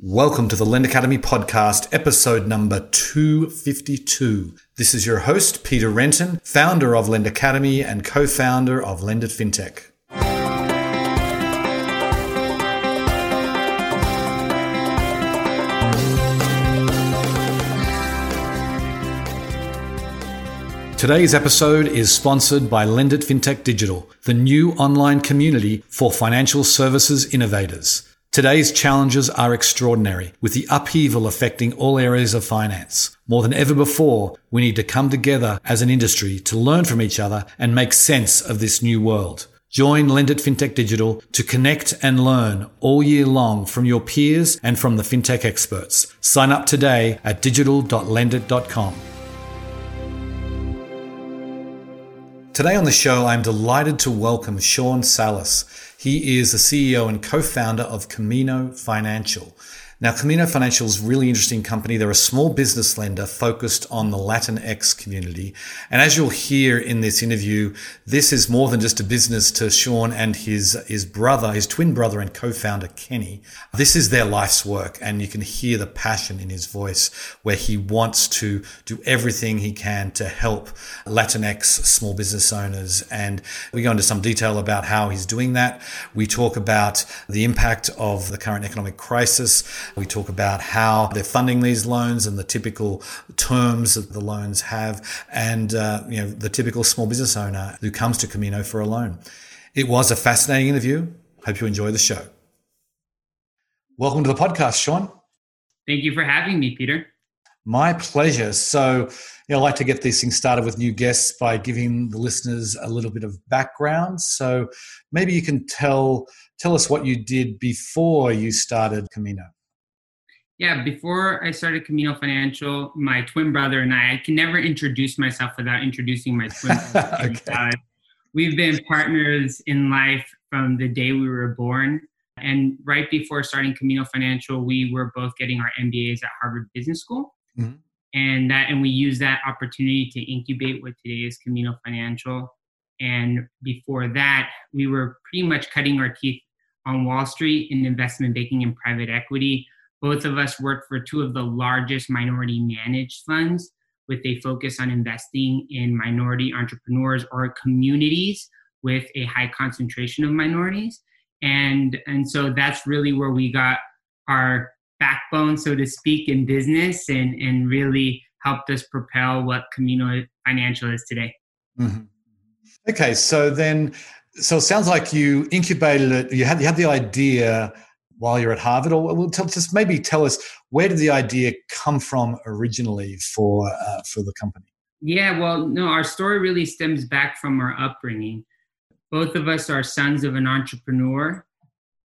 Welcome to the Lend Academy podcast, episode number 252. This is your host, Peter Renton, founder of Lend Academy and co founder of Lendit FinTech. Today's episode is sponsored by Lendit FinTech Digital, the new online community for financial services innovators. Today's challenges are extraordinary, with the upheaval affecting all areas of finance. More than ever before, we need to come together as an industry to learn from each other and make sense of this new world. Join Lendit FinTech Digital to connect and learn all year long from your peers and from the fintech experts. Sign up today at digital.lendit.com. Today on the show, I'm delighted to welcome Sean Salas. He is the CEO and co-founder of Camino Financial. Now, Camino Financial is a really interesting company. They're a small business lender focused on the Latinx community. And as you'll hear in this interview, this is more than just a business to Sean and his, his brother, his twin brother and co-founder Kenny. This is their life's work. And you can hear the passion in his voice where he wants to do everything he can to help Latinx small business owners. And we go into some detail about how he's doing that. We talk about the impact of the current economic crisis. We talk about how they're funding these loans and the typical terms that the loans have, and uh, you know the typical small business owner who comes to Camino for a loan. It was a fascinating interview. Hope you enjoy the show. Welcome to the podcast, Sean. Thank you for having me, Peter. My pleasure. So, you know, I like to get these things started with new guests by giving the listeners a little bit of background. So, maybe you can tell tell us what you did before you started Camino. Yeah, before I started Camino Financial, my twin brother and I, I can never introduce myself without introducing my twin brother. okay. we've been partners in life from the day we were born. And right before starting Camino Financial, we were both getting our MBAs at Harvard Business School. Mm-hmm. And that and we used that opportunity to incubate what today is Camino Financial. And before that, we were pretty much cutting our teeth on Wall Street in investment banking and private equity both of us work for two of the largest minority managed funds with a focus on investing in minority entrepreneurs or communities with a high concentration of minorities. And, and so that's really where we got our backbone, so to speak, in business and, and really helped us propel what Camino Financial is today. Mm-hmm. Okay, so then, so it sounds like you incubated it, you had, you had the idea while you're at Harvard, or tell, just maybe tell us where did the idea come from originally for uh, for the company? Yeah, well, no, our story really stems back from our upbringing. Both of us are sons of an entrepreneur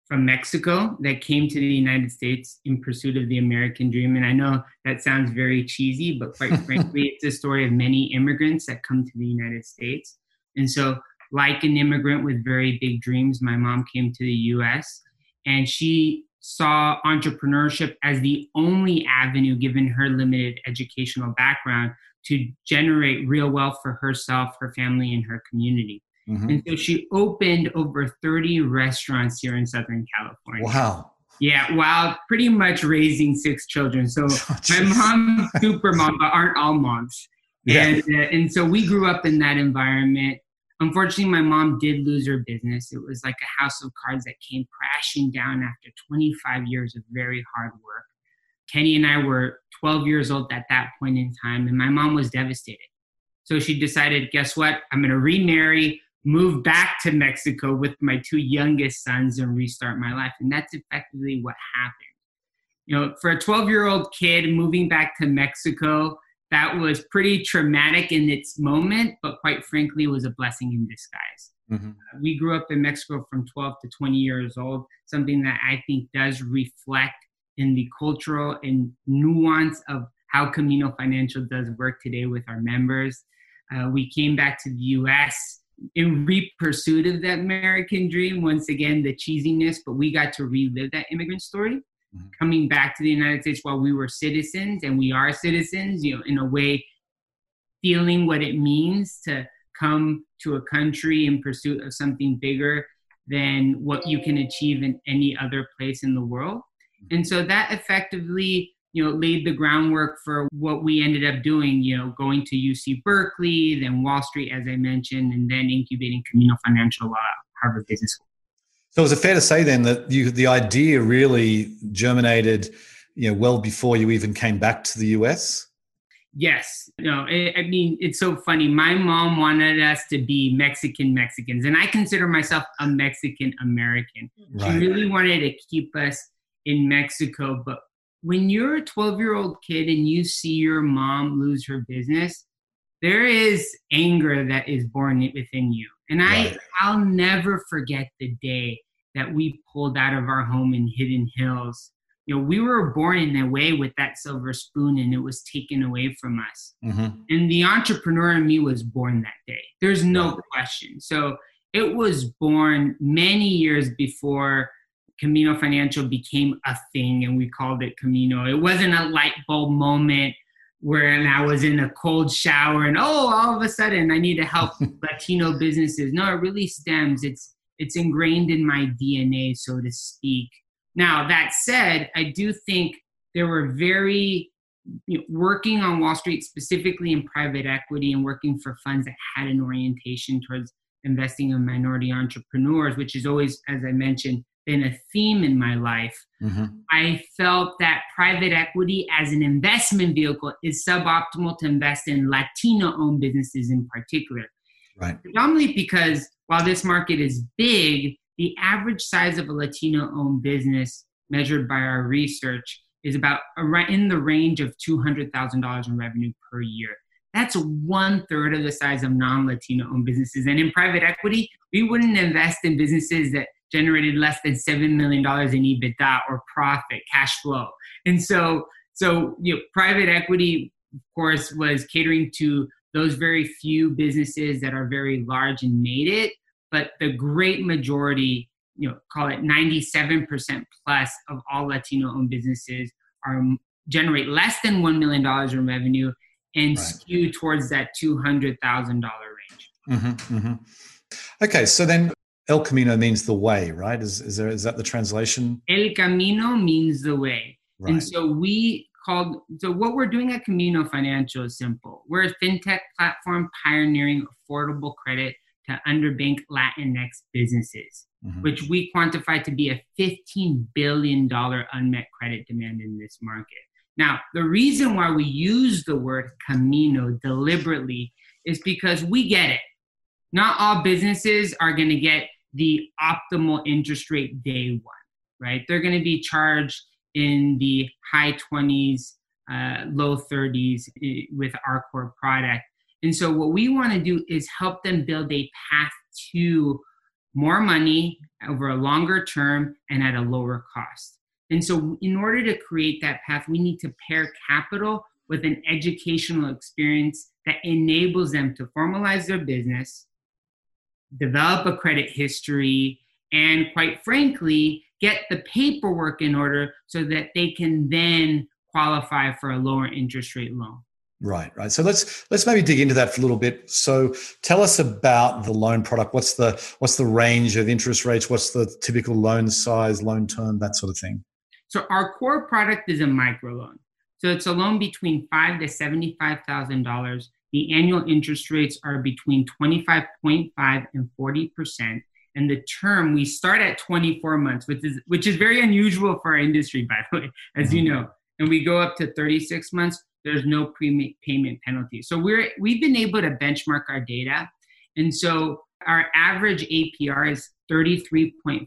from Mexico that came to the United States in pursuit of the American dream. And I know that sounds very cheesy, but quite frankly, it's a story of many immigrants that come to the United States. And so, like an immigrant with very big dreams, my mom came to the US and she saw entrepreneurship as the only avenue given her limited educational background to generate real wealth for herself her family and her community mm-hmm. and so she opened over 30 restaurants here in southern california wow yeah, while pretty much raising six children. So oh, my mom, super mom, but aren't all moms. Yeah. And uh, and so we grew up in that environment. Unfortunately, my mom did lose her business. It was like a house of cards that came crashing down after 25 years of very hard work. Kenny and I were 12 years old at that point in time, and my mom was devastated. So she decided, guess what? I'm going to remarry, move back to Mexico with my two youngest sons, and restart my life. And that's effectively what happened. You know, for a 12 year old kid moving back to Mexico, that was pretty traumatic in its moment, but quite frankly, was a blessing in disguise. Mm-hmm. Uh, we grew up in Mexico from 12 to 20 years old, something that I think does reflect in the cultural and nuance of how Camino Financial does work today with our members. Uh, we came back to the US in re pursuit of that American dream. Once again, the cheesiness, but we got to relive that immigrant story mm-hmm. coming back to the United States while we were citizens and we are citizens, you know, in a way, feeling what it means to come to a country in pursuit of something bigger than what you can achieve in any other place in the world. And so that effectively, you know, laid the groundwork for what we ended up doing, you know, going to UC Berkeley, then Wall Street, as I mentioned, and then incubating Camino Financial Law Harvard Business School. So is it fair to say then that you, the idea really germinated, you know, well before you even came back to the US? Yes. No, I mean, it's so funny. My mom wanted us to be Mexican Mexicans, and I consider myself a Mexican American. Right. She really wanted to keep us in Mexico. But when you're a 12 year old kid and you see your mom lose her business, there is anger that is born within you. And I, I'll never forget the day that we pulled out of our home in Hidden Hills you know, we were born in a way with that silver spoon and it was taken away from us. Mm-hmm. And the entrepreneur in me was born that day. There's no question. So it was born many years before Camino Financial became a thing and we called it Camino. It wasn't a light bulb moment where I was in a cold shower and oh, all of a sudden I need to help Latino businesses. No, it really stems. It's it's ingrained in my DNA, so to speak. Now, that said, I do think there were very you know, working on Wall Street, specifically in private equity and working for funds that had an orientation towards investing in minority entrepreneurs, which is always, as I mentioned, been a theme in my life. Mm-hmm. I felt that private equity as an investment vehicle is suboptimal to invest in Latino owned businesses in particular. Right. Predominantly because while this market is big, the average size of a Latino owned business measured by our research is about in the range of $200,000 in revenue per year. That's one third of the size of non Latino owned businesses. And in private equity, we wouldn't invest in businesses that generated less than $7 million in EBITDA or profit, cash flow. And so, so you know, private equity, of course, was catering to those very few businesses that are very large and made it but the great majority, you know, call it 97% plus of all Latino owned businesses are generate less than $1 million in revenue and right. skew towards that $200,000 range. Mm-hmm, mm-hmm. Okay, so then El Camino means the way, right? Is, is, there, is that the translation? El Camino means the way. Right. And so we called, so what we're doing at Camino Financial is simple. We're a fintech platform pioneering affordable credit to underbank Latinx businesses, mm-hmm. which we quantify to be a $15 billion unmet credit demand in this market. Now, the reason why we use the word Camino deliberately is because we get it. Not all businesses are going to get the optimal interest rate day one, right? They're going to be charged in the high 20s, uh, low 30s eh, with our core product. And so, what we want to do is help them build a path to more money over a longer term and at a lower cost. And so, in order to create that path, we need to pair capital with an educational experience that enables them to formalize their business, develop a credit history, and quite frankly, get the paperwork in order so that they can then qualify for a lower interest rate loan. Right, right. So let's let's maybe dig into that for a little bit. So tell us about the loan product. What's the what's the range of interest rates? What's the typical loan size, loan term, that sort of thing? So our core product is a microloan. So it's a loan between five to seventy-five thousand dollars. The annual interest rates are between twenty-five point five and forty percent. And the term we start at 24 months, which is which is very unusual for our industry, by the way, as you know. And we go up to 36 months there's no prepayment penalty. So we're we've been able to benchmark our data, and so our average APR is 33.5%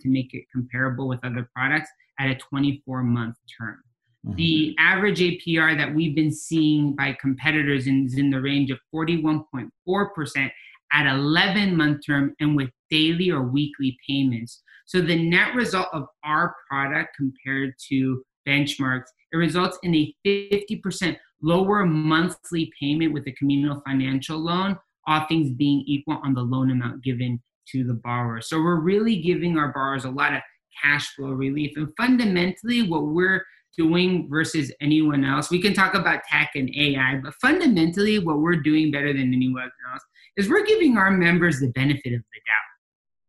to make it comparable with other products at a 24 month term. Mm-hmm. The average APR that we've been seeing by competitors is in the range of 41.4% at 11 month term and with daily or weekly payments. So the net result of our product compared to benchmarks it results in a 50% lower monthly payment with a Camino Financial loan, all things being equal on the loan amount given to the borrower. So we're really giving our borrowers a lot of cash flow relief. And fundamentally, what we're doing versus anyone else, we can talk about tech and AI, but fundamentally, what we're doing better than anyone else is we're giving our members the benefit of the doubt.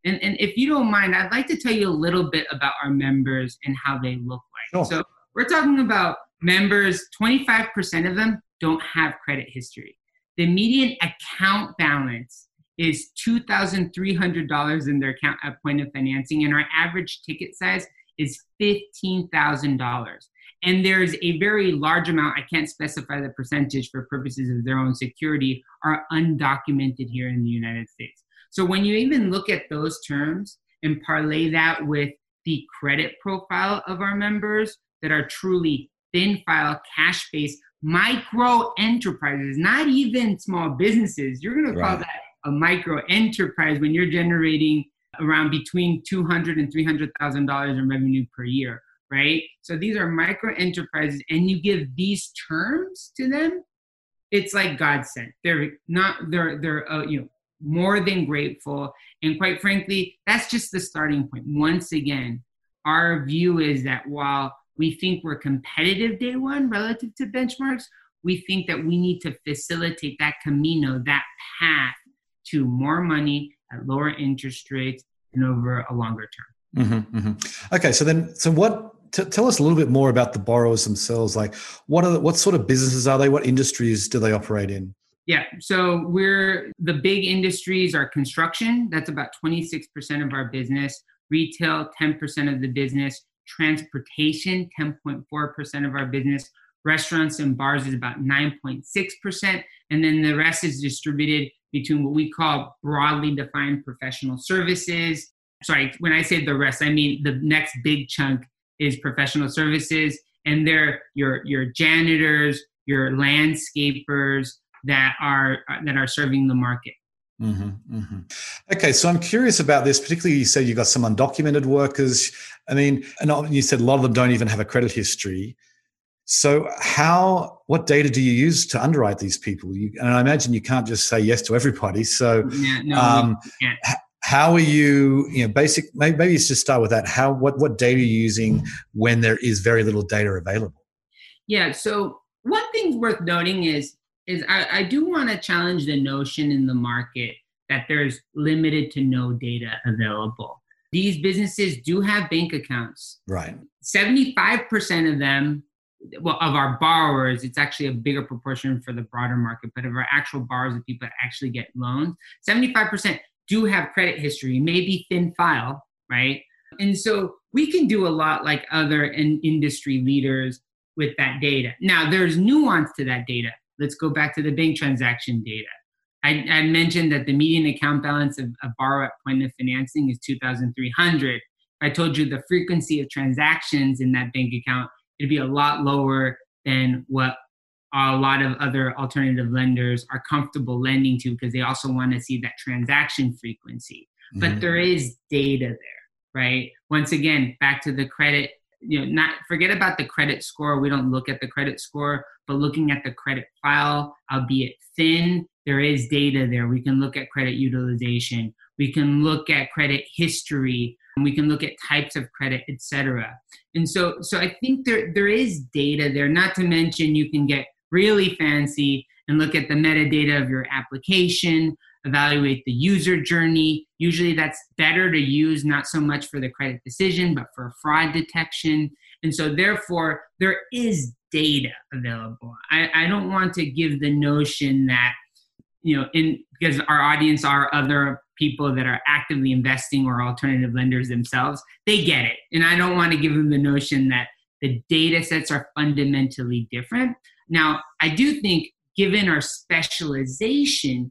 And, and if you don't mind, I'd like to tell you a little bit about our members and how they look like. Sure. So we're talking about members, 25% of them don't have credit history. The median account balance is $2,300 in their account at point of financing, and our average ticket size is $15,000. And there's a very large amount, I can't specify the percentage for purposes of their own security, are undocumented here in the United States. So when you even look at those terms and parlay that with the credit profile of our members that are truly thin file, cash based, micro enterprises, not even small businesses, you're going to call that a micro enterprise when you're generating around between 200 and 300,000 dollars in revenue per year, right? So these are micro enterprises, and you give these terms to them, it's like God sent. They're not they're they're uh, you know more than grateful, and quite frankly, that's just the starting point. Once again, our view is that while we think we're competitive day one relative to benchmarks, we think that we need to facilitate that camino, that path to more money at lower interest rates and over a longer term. Mm-hmm, mm-hmm. Okay, so then, so what? T- tell us a little bit more about the borrowers themselves. Like, what are the, what sort of businesses are they? What industries do they operate in? Yeah, so we're the big industries are construction. That's about 26% of our business. Retail, 10% of the business. Transportation, 10.4% of our business. Restaurants and bars is about 9.6%. And then the rest is distributed between what we call broadly defined professional services. Sorry, when I say the rest, I mean the next big chunk is professional services, and they're your your janitors, your landscapers that are that are serving the market. Mm-hmm, mm-hmm. Okay, so I'm curious about this. Particularly, you said you've got some undocumented workers. I mean, and you said a lot of them don't even have a credit history. So, how, what data do you use to underwrite these people? You, and I imagine you can't just say yes to everybody. So, yeah, no, um, how are you, you know, basic, maybe, maybe just start with that. How, what, what data are you using when there is very little data available? Yeah. So, one thing worth noting is, is I, I do want to challenge the notion in the market that there's limited to no data available. These businesses do have bank accounts. Right. 75% of them well, of our borrowers, it's actually a bigger proportion for the broader market, but of our actual borrowers, the people that actually get loans, 75% do have credit history, maybe thin file, right? And so we can do a lot like other in industry leaders with that data. Now, there's nuance to that data. Let's go back to the bank transaction data. I, I mentioned that the median account balance of a borrower at point of financing is 2,300. I told you the frequency of transactions in that bank account it'd be a lot lower than what a lot of other alternative lenders are comfortable lending to because they also want to see that transaction frequency. Mm-hmm. But there is data there, right? Once again, back to the credit, you know, not forget about the credit score. We don't look at the credit score, but looking at the credit file, albeit thin, there is data there. We can look at credit utilization. We can look at credit history we can look at types of credit, etc. And so, so I think there there is data there. Not to mention, you can get really fancy and look at the metadata of your application, evaluate the user journey. Usually, that's better to use not so much for the credit decision, but for fraud detection. And so, therefore, there is data available. I, I don't want to give the notion that you know in because our audience are other people that are actively investing or alternative lenders themselves, they get it. And I don't want to give them the notion that the data sets are fundamentally different. Now, I do think, given our specialization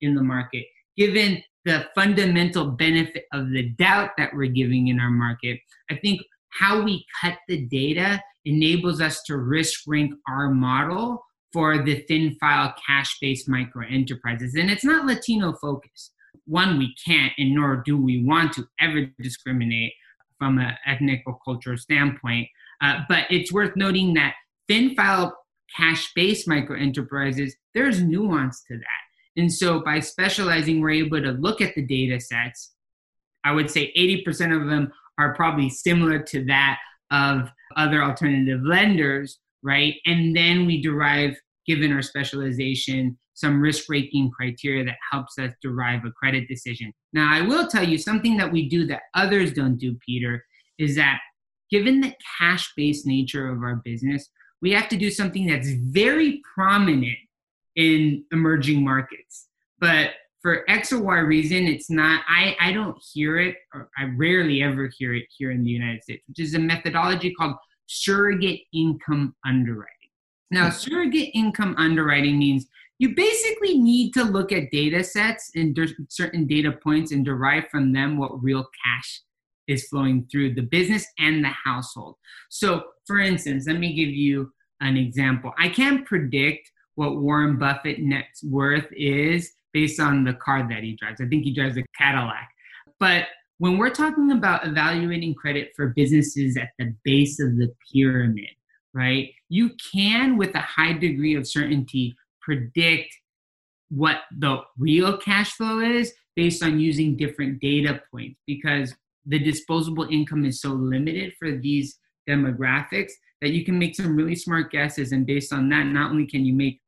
in the market, given the fundamental benefit of the doubt that we're giving in our market, I think how we cut the data enables us to risk rank our model for the thin file cash based micro enterprises. And it's not Latino focused one, we can't and nor do we want to ever discriminate from an ethnic or cultural standpoint. Uh, but it's worth noting that thin file cash based micro enterprises, there's nuance to that. And so by specializing, we're able to look at the data sets. I would say 80% of them are probably similar to that of other alternative lenders, right? And then we derive, given our specialization, some risk rating criteria that helps us derive a credit decision. Now, I will tell you something that we do that others don't do, Peter, is that given the cash based nature of our business, we have to do something that's very prominent in emerging markets. But for X or Y reason, it's not, I, I don't hear it, or I rarely ever hear it here in the United States, which is a methodology called surrogate income underwriting. Now, surrogate income underwriting means you basically need to look at data sets and certain data points and derive from them what real cash is flowing through the business and the household. So, for instance, let me give you an example. I can't predict what Warren Buffett net worth is based on the car that he drives. I think he drives a Cadillac. But when we're talking about evaluating credit for businesses at the base of the pyramid, right? You can, with a high degree of certainty, predict what the real cash flow is based on using different data points because the disposable income is so limited for these demographics that you can make some really smart guesses and based on that not only can you make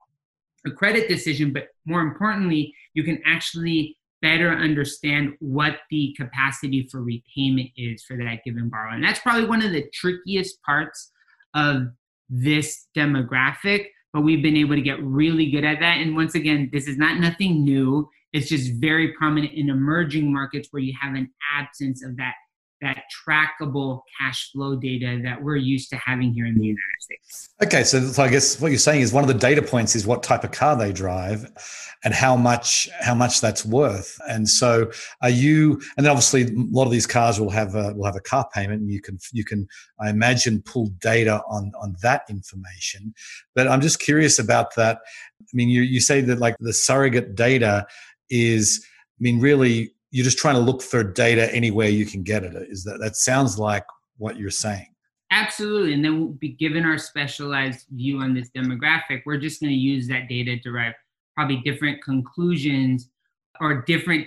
a credit decision but more importantly you can actually better understand what the capacity for repayment is for that given borrower. And that's probably one of the trickiest parts of this demographic but we've been able to get really good at that. And once again this is not nothing new. It's just very prominent in emerging markets where you have an absence of that that trackable cash flow data that we're used to having here in the United States. Okay, so, so I guess what you're saying is one of the data points is what type of car they drive and how much how much that's worth. And so are you and then obviously a lot of these cars will have a will have a car payment and you can you can I imagine pull data on on that information. But I'm just curious about that. I mean you you say that like the surrogate data is I mean really you're just trying to look for data anywhere you can get it. Is that that sounds like what you're saying? Absolutely. And then we'll be given our specialized view on this demographic, we're just going to use that data to derive probably different conclusions or different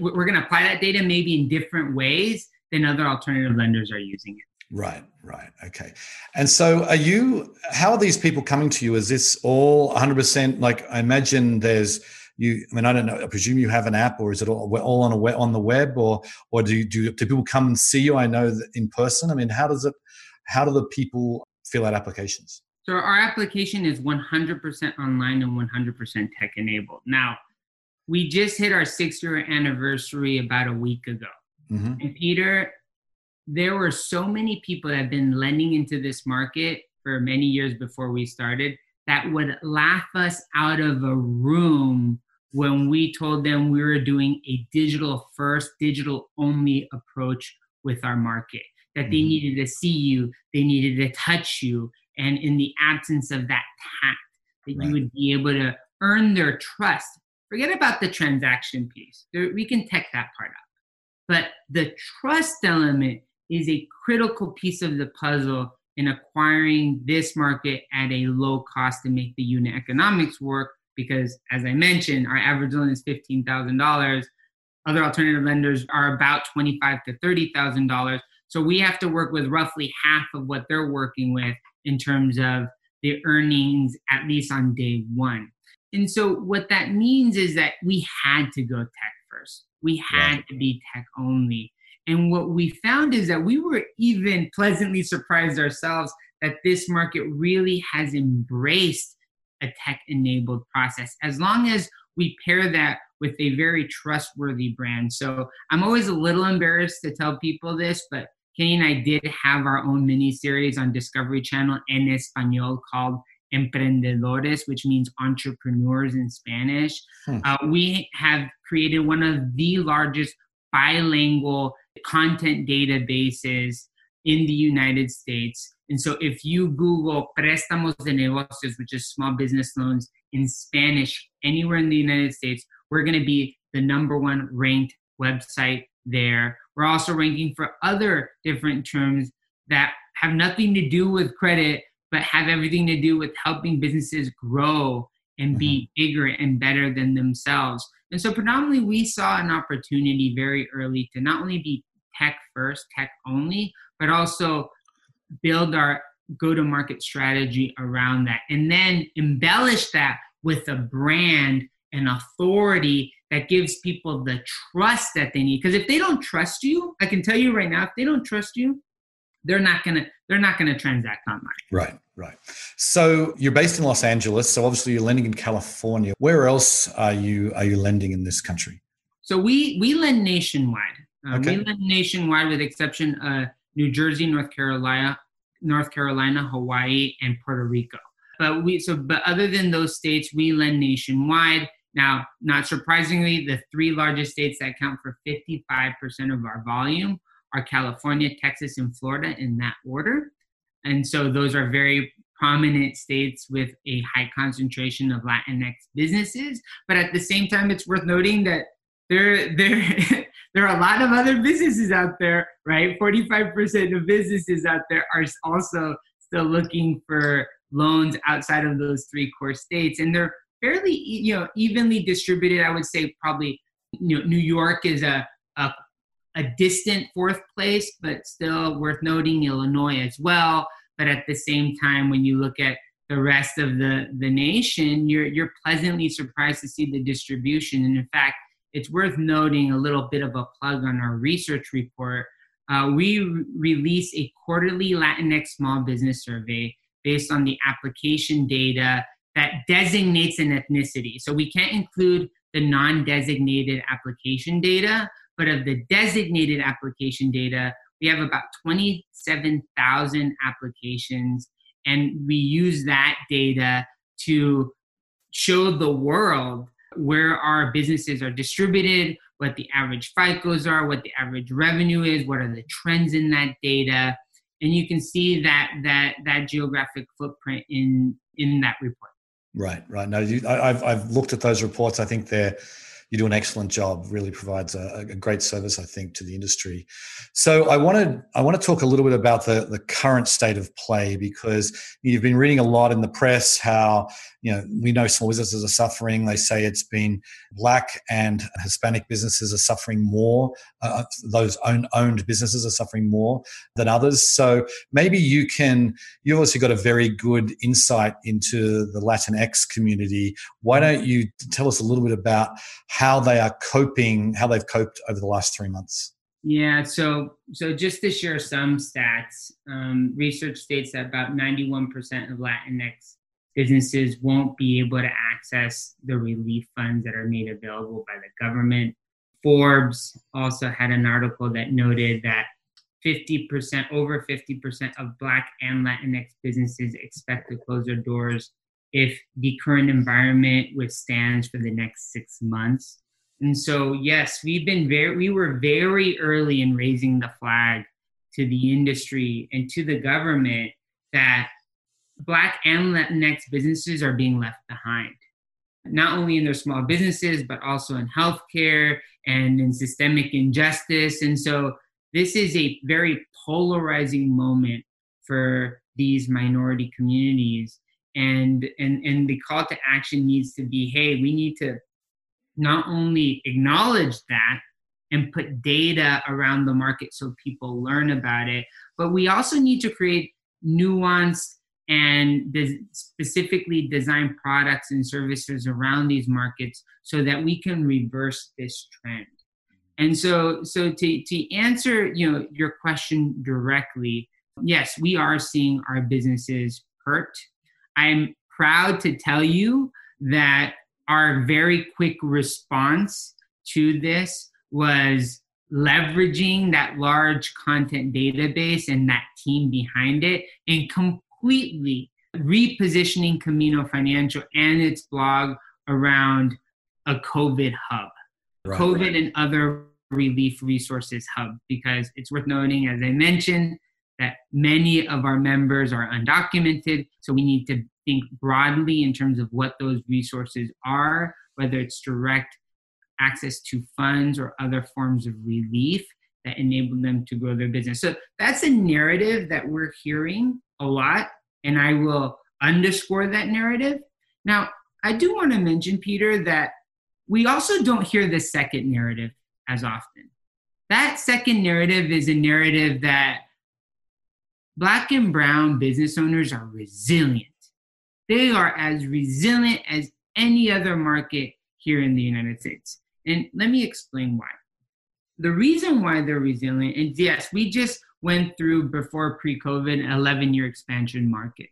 we're going to apply that data maybe in different ways than other alternative lenders are using it. Right, right. Okay. And so are you how are these people coming to you? Is this all 100% like I imagine there's you i mean i don't know i presume you have an app or is it all, all on a web, on the web or or do, do do people come and see you? I know that in person. I mean how does it how do the people fill out applications? So our application is 100% online and 100% tech enabled. Now we just hit our six year anniversary about a week ago. Mm-hmm. and peter there were so many people that have been lending into this market for many years before we started that would laugh us out of a room when we told them we were doing a digital first, digital only approach with our market, that they mm-hmm. needed to see you, they needed to touch you, and in the absence of that tact, that right. you would be able to earn their trust. Forget about the transaction piece. We can tech that part up. But the trust element is a critical piece of the puzzle in acquiring this market at a low cost to make the unit economics work because as I mentioned, our average loan is $15,000. Other alternative lenders are about $25 to $30,000. So we have to work with roughly half of what they're working with in terms of the earnings, at least on day one. And so what that means is that we had to go tech first. We had yeah. to be tech only. And what we found is that we were even pleasantly surprised ourselves that this market really has embraced a tech enabled process as long as we pair that with a very trustworthy brand. So I'm always a little embarrassed to tell people this, but Kenny and I did have our own mini series on Discovery Channel en Espanol called Emprendedores, which means entrepreneurs in Spanish. Hmm. Uh, we have created one of the largest bilingual content databases in the United States. And so if you Google préstamos de negocios, which is small business loans in Spanish anywhere in the United States, we're going to be the number one ranked website there. We're also ranking for other different terms that have nothing to do with credit, but have everything to do with helping businesses grow and be mm-hmm. bigger and better than themselves. And so, predominantly, we saw an opportunity very early to not only be tech first, tech only, but also build our go to market strategy around that and then embellish that with a brand and authority that gives people the trust that they need. Because if they don't trust you, I can tell you right now, if they don't trust you, they're not gonna they're not gonna transact online. Right, right. So you're based in Los Angeles. So obviously you're lending in California. Where else are you are you lending in this country? So we we lend nationwide. Uh, okay. We lend nationwide, with exception uh, New Jersey, North Carolina, North Carolina, Hawaii, and Puerto Rico. But we so but other than those states, we lend nationwide. Now, not surprisingly, the three largest states that account for 55% of our volume are California, Texas, and Florida in that order. And so those are very prominent states with a high concentration of Latinx businesses. But at the same time, it's worth noting that there, there, there are a lot of other businesses out there, right? 45% of businesses out there are also still looking for loans outside of those three core states. And they're fairly, you know, evenly distributed. I would say probably, you know, New York is a, a a distant fourth place, but still worth noting Illinois as well. But at the same time, when you look at the rest of the, the nation, you're, you're pleasantly surprised to see the distribution. And in fact, it's worth noting a little bit of a plug on our research report. Uh, we re- release a quarterly Latinx small business survey based on the application data that designates an ethnicity. So we can't include the non designated application data, but of the designated application data, we have about 27,000 applications, and we use that data to show the world where our businesses are distributed, what the average FICOs are, what the average revenue is, what are the trends in that data, and you can see that that that geographic footprint in in that report. Right, right. Now, you, I, I've I've looked at those reports. I think they're you do an excellent job. Really provides a, a, great service, I think, to the industry. So I wanted I want to talk a little bit about the the current state of play because you've been reading a lot in the press how you know we know small businesses are suffering. They say it's been black and Hispanic businesses are suffering more. Uh, those own, owned businesses are suffering more than others. So maybe you can. You've also got a very good insight into the Latinx community. Why don't you tell us a little bit about how they are coping, how they've coped over the last three months? Yeah, so so just to share some stats, um, research states that about 91% of Latinx businesses won't be able to access the relief funds that are made available by the government. Forbes also had an article that noted that 50%, over 50% of Black and Latinx businesses expect to close their doors if the current environment withstands for the next six months. And so, yes, we've been very, we were very early in raising the flag to the industry and to the government that Black and Latinx businesses are being left behind, not only in their small businesses, but also in healthcare and in systemic injustice. And so, this is a very polarizing moment for these minority communities and and and the call to action needs to be hey we need to not only acknowledge that and put data around the market so people learn about it but we also need to create nuanced and specifically design products and services around these markets so that we can reverse this trend. And so so to, to answer you know your question directly yes we are seeing our businesses hurt. I'm proud to tell you that our very quick response to this was leveraging that large content database and that team behind it and completely repositioning Camino Financial and its blog around a COVID hub, right, COVID and other relief resources hub, because it's worth noting, as I mentioned, that many of our members are undocumented. So we need to think broadly in terms of what those resources are, whether it's direct access to funds or other forms of relief that enabled them to grow their business. So that's a narrative that we're hearing a lot, and I will underscore that narrative. Now, I do want to mention, Peter, that we also don't hear the second narrative as often. That second narrative is a narrative that Black and brown business owners are resilient. They are as resilient as any other market here in the United States. And let me explain why. The reason why they're resilient is yes, we just went through before pre COVID 11 year expansion market.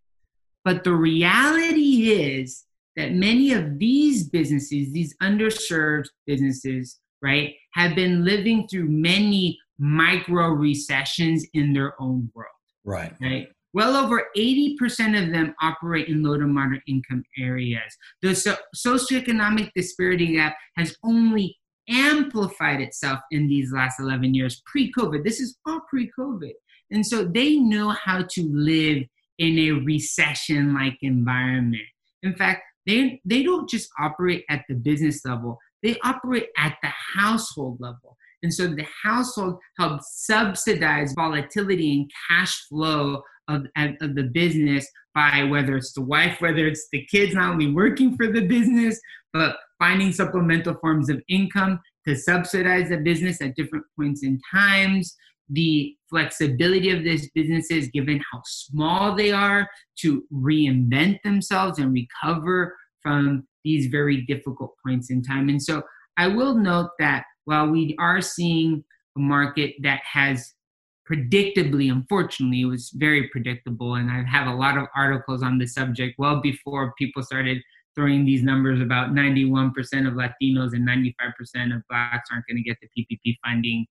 But the reality is that many of these businesses, these underserved businesses, right, have been living through many micro recessions in their own world. Right. Right. Well over 80% of them operate in low to moderate income areas. The so- socioeconomic disparity gap has only amplified itself in these last 11 years pre COVID. This is all pre COVID. And so they know how to live in a recession like environment. In fact, they, they don't just operate at the business level, they operate at the household level. And so the household helps subsidize volatility and cash flow of, of the business by whether it's the wife, whether it's the kids not only working for the business, but finding supplemental forms of income to subsidize the business at different points in times the flexibility of these businesses, given how small they are, to reinvent themselves and recover from these very difficult points in time. And so I will note that while we are seeing a market that has predictably, unfortunately, it was very predictable, and I have a lot of articles on the subject well before people started throwing these numbers about 91% of Latinos and 95% of Blacks aren't going to get the PPP funding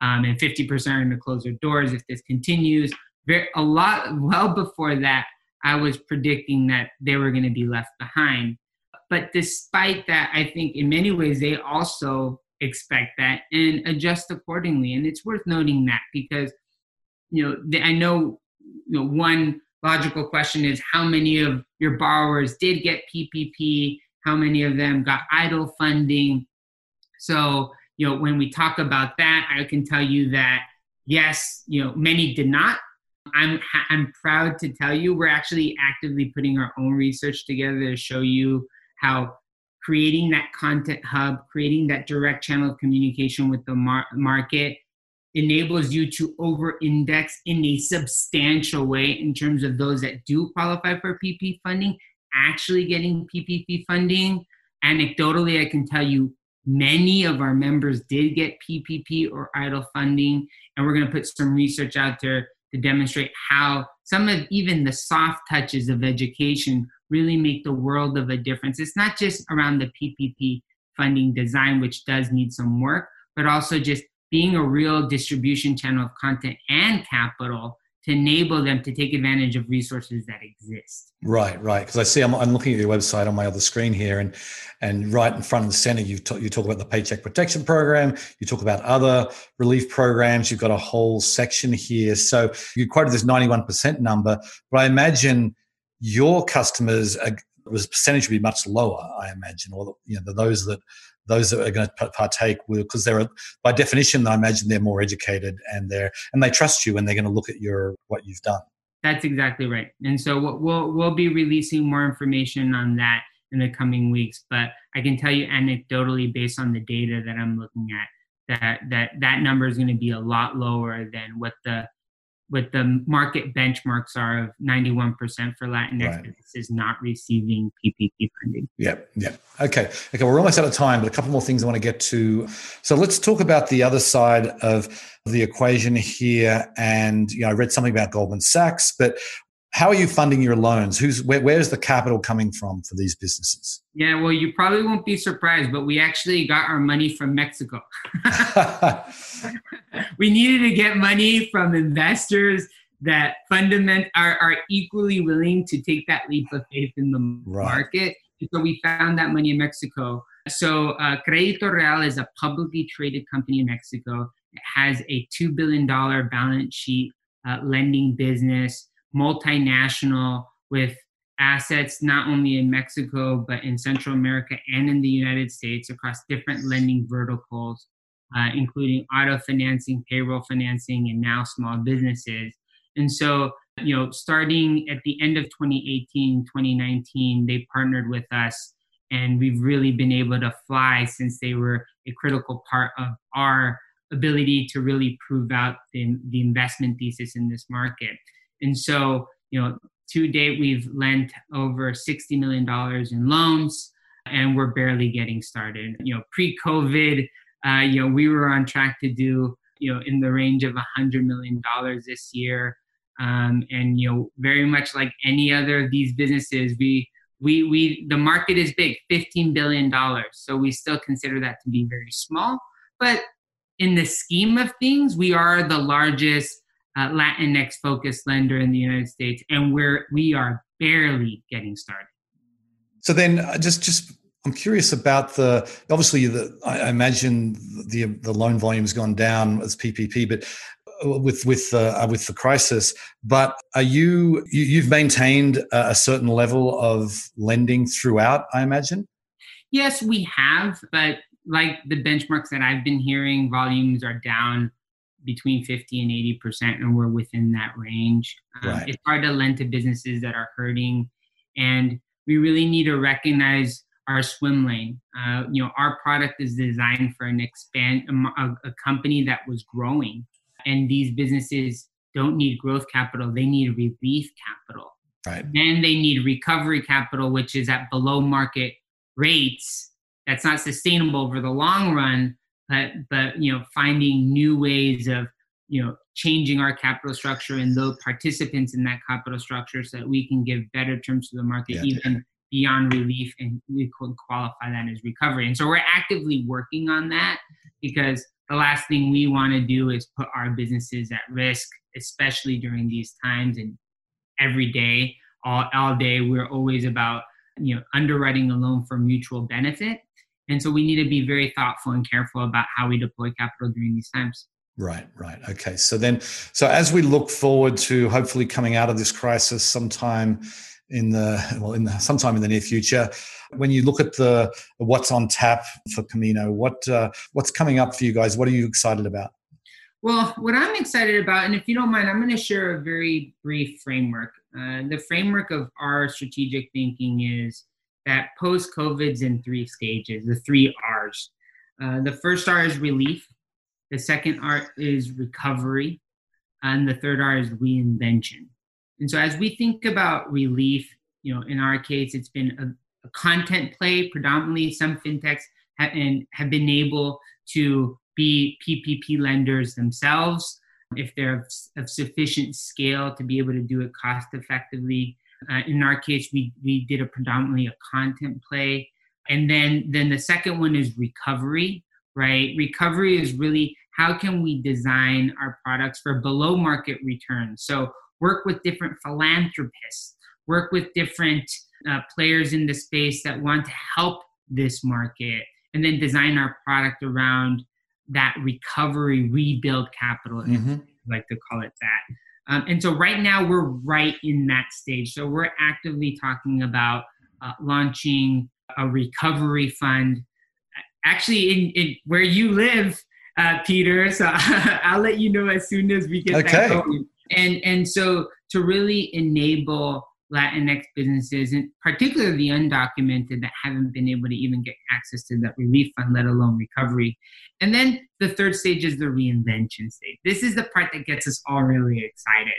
um, and 50% are going to close their doors if this continues. Very, a lot, well before that, I was predicting that they were going to be left behind. But despite that, I think in many ways they also expect that and adjust accordingly. And it's worth noting that because, you know, the, I know, you know, one logical question is how many of your borrowers did get PPP? How many of them got EIDL funding? So you know, when we talk about that, I can tell you that yes, you know, many did not. I'm I'm proud to tell you we're actually actively putting our own research together to show you how creating that content hub, creating that direct channel of communication with the mar- market enables you to over index in a substantial way in terms of those that do qualify for PP funding actually getting PPP funding. Anecdotally, I can tell you Many of our members did get PPP or EIDL funding, and we're going to put some research out there to demonstrate how some of even the soft touches of education really make the world of a difference. It's not just around the PPP funding design, which does need some work, but also just being a real distribution channel of content and capital to enable them to take advantage of resources that exist. Right, right. Because I see I'm, I'm, looking at your website on my other screen here, and and right in front of the center, you talk, you talk about the Paycheck Protection Program. You talk about other relief programs. You've got a whole section here. So you quoted this 91% number, but I imagine your customers percentage would be much lower. I imagine, or you know, those that those that are going to partake will because they're by definition i imagine they're more educated and they're and they trust you and they're going to look at your what you've done. That's exactly right. And so we'll we'll be releasing more information on that in the coming weeks but i can tell you anecdotally based on the data that i'm looking at that that that number is going to be a lot lower than what the what the market benchmarks are of 91% for Latinx right. businesses not receiving PPP funding. Yeah, yeah. Okay, okay. We're almost out of time, but a couple more things I want to get to. So let's talk about the other side of the equation here. And you know, I read something about Goldman Sachs, but how are you funding your loans? Who's where, where's the capital coming from for these businesses? Yeah, well, you probably won't be surprised, but we actually got our money from Mexico. we needed to get money from investors that fundament are, are equally willing to take that leap of faith in the right. market. so we found that money in Mexico. So uh, Crédito Real is a publicly traded company in Mexico. It has a $2 billion balance sheet uh, lending business multinational with assets not only in Mexico, but in Central America and in the United States across different lending verticals, uh, including auto financing, payroll financing, and now small businesses. And so, you know, starting at the end of 2018, 2019, they partnered with us, and we've really been able to fly since they were a critical part of our ability to really prove out the, the investment thesis in this market. And so, you know, to date, we've lent over $60 million in loans. and we're barely getting started. You know, pre-COVID, uh, you know, we were on track to do you know in the range of a hundred million dollars this year. Um, and you know, very much like any other of these businesses, we we we the market is big, fifteen billion dollars. So we still consider that to be very small, but in the scheme of things, we are the largest uh, Latinx focused lender in the United States, and we're we are barely getting started. So then, uh, just just I'm curious about the obviously the I imagine the the loan volume has gone down as PPP, but uh, with with uh, with the crisis. But are you, you have maintained a certain level of lending throughout? I imagine. Yes, we have, but like the benchmarks that I've been hearing, volumes are down between 50 and 80 percent, and we're within that range. Um, right. It's hard to lend to businesses that are hurting, and we really need to recognize our swim lane. Uh, you know, our product is designed for an expand a, a company that was growing, and these businesses don't need growth capital; they need relief capital. Right. Then they need recovery capital, which is at below market rates. That's not sustainable over the long run, but but you know, finding new ways of you know changing our capital structure and the participants in that capital structure so that we can give better terms to the market yeah. even beyond relief and we could qualify that as recovery. And so we're actively working on that because the last thing we want to do is put our businesses at risk, especially during these times and every day, all, all day, we're always about you know underwriting a loan for mutual benefit. And so we need to be very thoughtful and careful about how we deploy capital during these times. Right, right. Okay. So then, so as we look forward to hopefully coming out of this crisis sometime in the well in the, sometime in the near future. When you look at the what's on tap for camino what uh, what's coming up for you guys? What are you excited about? Well, what I'm excited about, and if you don't mind, I'm going to share a very brief framework. Uh, the framework of our strategic thinking is that post COVID's in three stages, the three R's. Uh, the first R is relief, the second R is recovery, and the third R is reinvention. And so as we think about relief, you know, in our case, it's been a, a content play. Predominantly, some fintechs have, and have been able to be PPP lenders themselves if they're of, of sufficient scale to be able to do it cost effectively. Uh, in our case, we we did a predominantly a content play, and then then the second one is recovery. Right, recovery is really how can we design our products for below market returns. So work with different philanthropists, work with different uh, players in the space that want to help this market, and then design our product around that recovery, rebuild capital, mm-hmm. like to call it that. Um, and so right now we're right in that stage. So we're actively talking about uh, launching a recovery fund. Actually, in, in where you live, uh, Peter. So I'll let you know as soon as we get okay. that going and and so to really enable Latinx businesses, and particularly the undocumented that haven't been able to even get access to that relief fund, let alone recovery. And then the third stage is the reinvention stage. This is the part that gets us all really excited.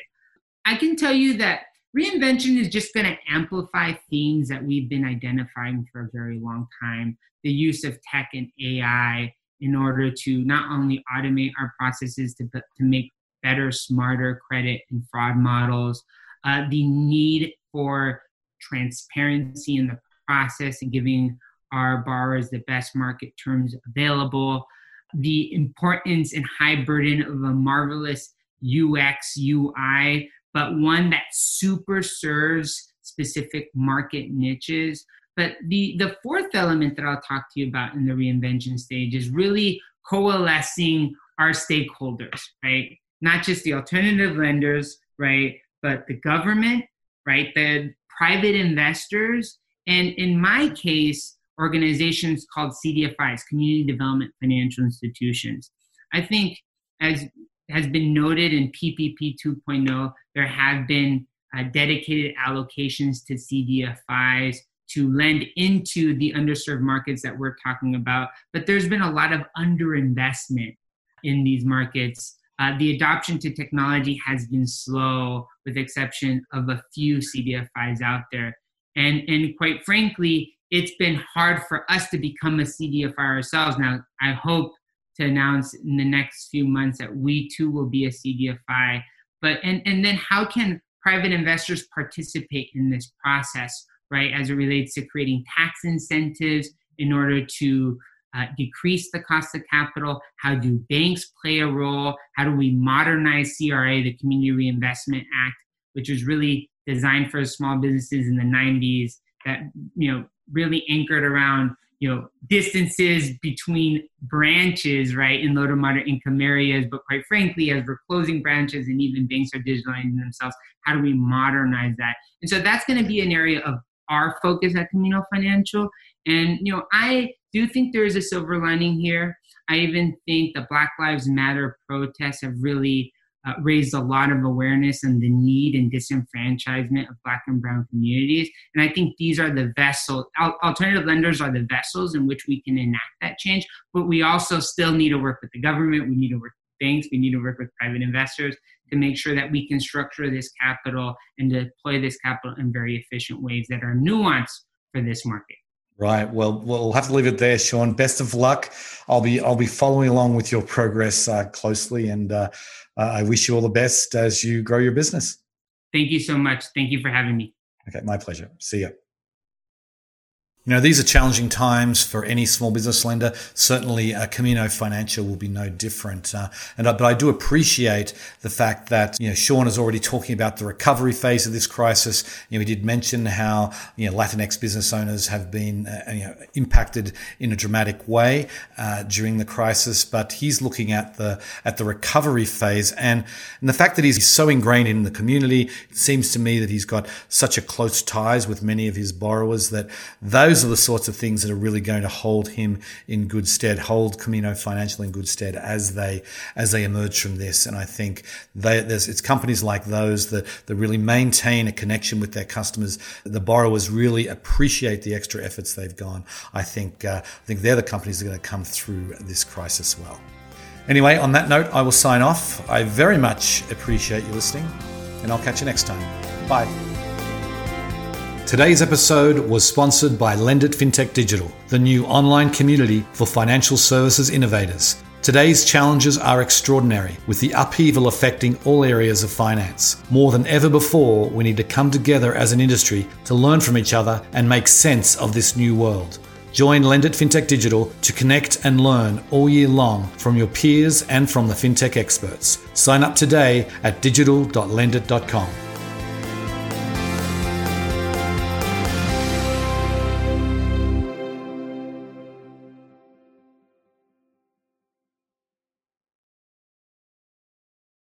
I can tell you that reinvention is just going to amplify themes that we've been identifying for a very long time the use of tech and AI in order to not only automate our processes to, to make better, smarter credit and fraud models, uh, the need for transparency in the process and giving our borrowers the best market terms available, the importance and high burden of a marvelous UX, UI, but one that super serves specific market niches. But the, the fourth element that I'll talk to you about in the reinvention stage is really coalescing our stakeholders, right? not just the alternative lenders, right, but the government, right, the private investors, and in my case, organizations called CDFIs, Community Development Financial Institutions. I think, as has been noted in PPP 2.0, there have been uh, dedicated allocations to CDFIs to lend into the underserved markets that we're talking about. But there's been a lot of underinvestment in these markets uh, the adoption to technology has been slow, with exception of a few CDFIs out there. And, and quite frankly, it's been hard for us to become a CDFI ourselves. Now, I hope to announce in the next few months that we too will be a CDFI. But and and then how can private investors participate in this process, right? As it relates to creating tax incentives in order to uh, decrease the cost of capital? How do banks play a role? How do we modernize CRA, the Community Reinvestment Act, which was really designed for small businesses in the 90s that you know really anchored around you know distances between branches right in low to moderate income areas but quite frankly as we're closing branches and even banks are digitalizing themselves how do we modernize that and so that's going to be an area of our focus at Camino Financial and you know i do think there is a silver lining here i even think the black lives matter protests have really uh, raised a lot of awareness on the need and disenfranchisement of Black and Brown communities. And I think these are the vessels, alternative lenders are the vessels in which we can enact that change. But we also still need to work with the government, we need to work with banks, we need to work with private investors to make sure that we can structure this capital and deploy this capital in very efficient ways that are nuanced for this market. Right. Well, we'll have to leave it there, Sean. Best of luck. I'll be I'll be following along with your progress uh, closely, and uh, I wish you all the best as you grow your business. Thank you so much. Thank you for having me. Okay, my pleasure. See you. You know, these are challenging times for any small business lender. Certainly, uh, Camino Financial will be no different. Uh, and uh, but I do appreciate the fact that you know Sean is already talking about the recovery phase of this crisis. You know, he did mention how you know Latinx business owners have been uh, you know impacted in a dramatic way uh, during the crisis. But he's looking at the at the recovery phase and and the fact that he's so ingrained in the community. It seems to me that he's got such a close ties with many of his borrowers that those those are the sorts of things that are really going to hold him in good stead, hold Camino Financial in good stead as they as they emerge from this. And I think they, it's companies like those that, that really maintain a connection with their customers. The borrowers really appreciate the extra efforts they've gone. I think uh, I think they're the companies that are going to come through this crisis well. Anyway, on that note, I will sign off. I very much appreciate you listening, and I'll catch you next time. Bye. Today's episode was sponsored by Lendit FinTech Digital, the new online community for financial services innovators. Today's challenges are extraordinary, with the upheaval affecting all areas of finance. More than ever before, we need to come together as an industry to learn from each other and make sense of this new world. Join Lendit FinTech Digital to connect and learn all year long from your peers and from the fintech experts. Sign up today at digital.lendit.com.